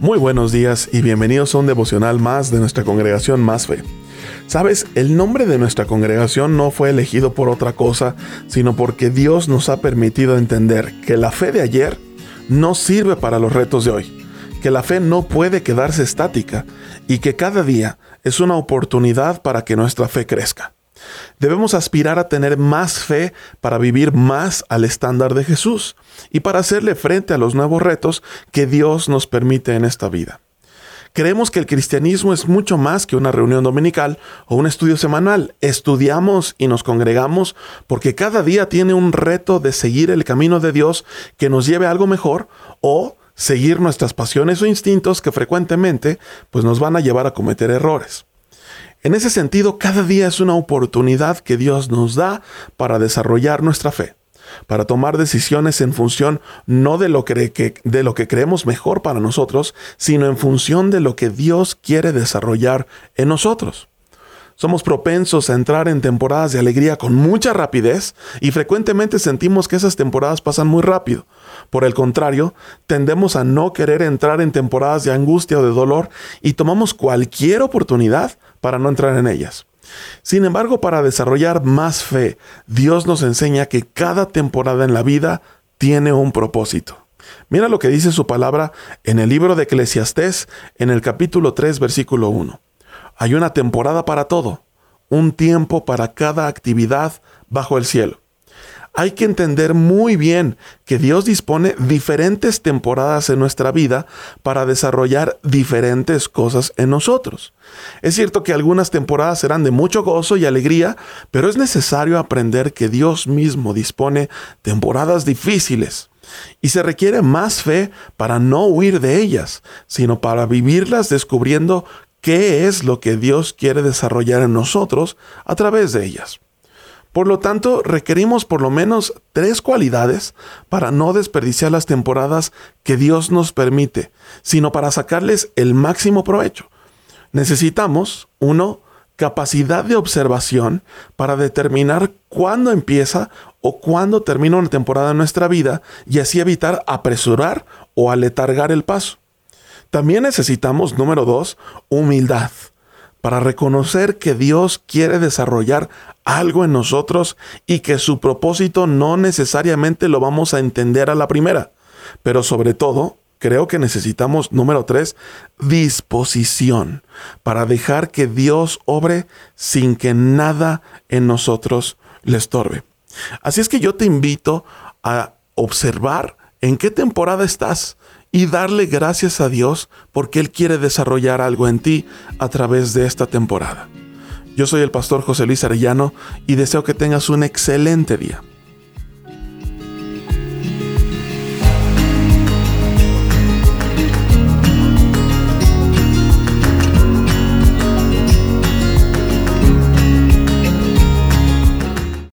Muy buenos días y bienvenidos a un devocional más de nuestra congregación Más Fe. Sabes, el nombre de nuestra congregación no fue elegido por otra cosa, sino porque Dios nos ha permitido entender que la fe de ayer no sirve para los retos de hoy, que la fe no puede quedarse estática y que cada día es una oportunidad para que nuestra fe crezca. Debemos aspirar a tener más fe para vivir más al estándar de Jesús y para hacerle frente a los nuevos retos que Dios nos permite en esta vida. Creemos que el cristianismo es mucho más que una reunión dominical o un estudio semanal. Estudiamos y nos congregamos porque cada día tiene un reto de seguir el camino de Dios que nos lleve a algo mejor o seguir nuestras pasiones o instintos que frecuentemente pues nos van a llevar a cometer errores. En ese sentido, cada día es una oportunidad que Dios nos da para desarrollar nuestra fe, para tomar decisiones en función no de lo que, de lo que creemos mejor para nosotros, sino en función de lo que Dios quiere desarrollar en nosotros. Somos propensos a entrar en temporadas de alegría con mucha rapidez y frecuentemente sentimos que esas temporadas pasan muy rápido. Por el contrario, tendemos a no querer entrar en temporadas de angustia o de dolor y tomamos cualquier oportunidad para no entrar en ellas. Sin embargo, para desarrollar más fe, Dios nos enseña que cada temporada en la vida tiene un propósito. Mira lo que dice su palabra en el libro de Eclesiastés, en el capítulo 3, versículo 1. Hay una temporada para todo, un tiempo para cada actividad bajo el cielo hay que entender muy bien que Dios dispone diferentes temporadas en nuestra vida para desarrollar diferentes cosas en nosotros. Es cierto que algunas temporadas serán de mucho gozo y alegría, pero es necesario aprender que Dios mismo dispone temporadas difíciles. Y se requiere más fe para no huir de ellas, sino para vivirlas descubriendo qué es lo que Dios quiere desarrollar en nosotros a través de ellas. Por lo tanto, requerimos por lo menos tres cualidades para no desperdiciar las temporadas que Dios nos permite, sino para sacarles el máximo provecho. Necesitamos, uno, capacidad de observación para determinar cuándo empieza o cuándo termina una temporada en nuestra vida y así evitar apresurar o aletargar el paso. También necesitamos, número dos, humildad para reconocer que Dios quiere desarrollar algo en nosotros y que su propósito no necesariamente lo vamos a entender a la primera. Pero sobre todo, creo que necesitamos, número tres, disposición para dejar que Dios obre sin que nada en nosotros le estorbe. Así es que yo te invito a observar en qué temporada estás y darle gracias a Dios porque Él quiere desarrollar algo en ti a través de esta temporada. Yo soy el pastor José Luis Arellano y deseo que tengas un excelente día.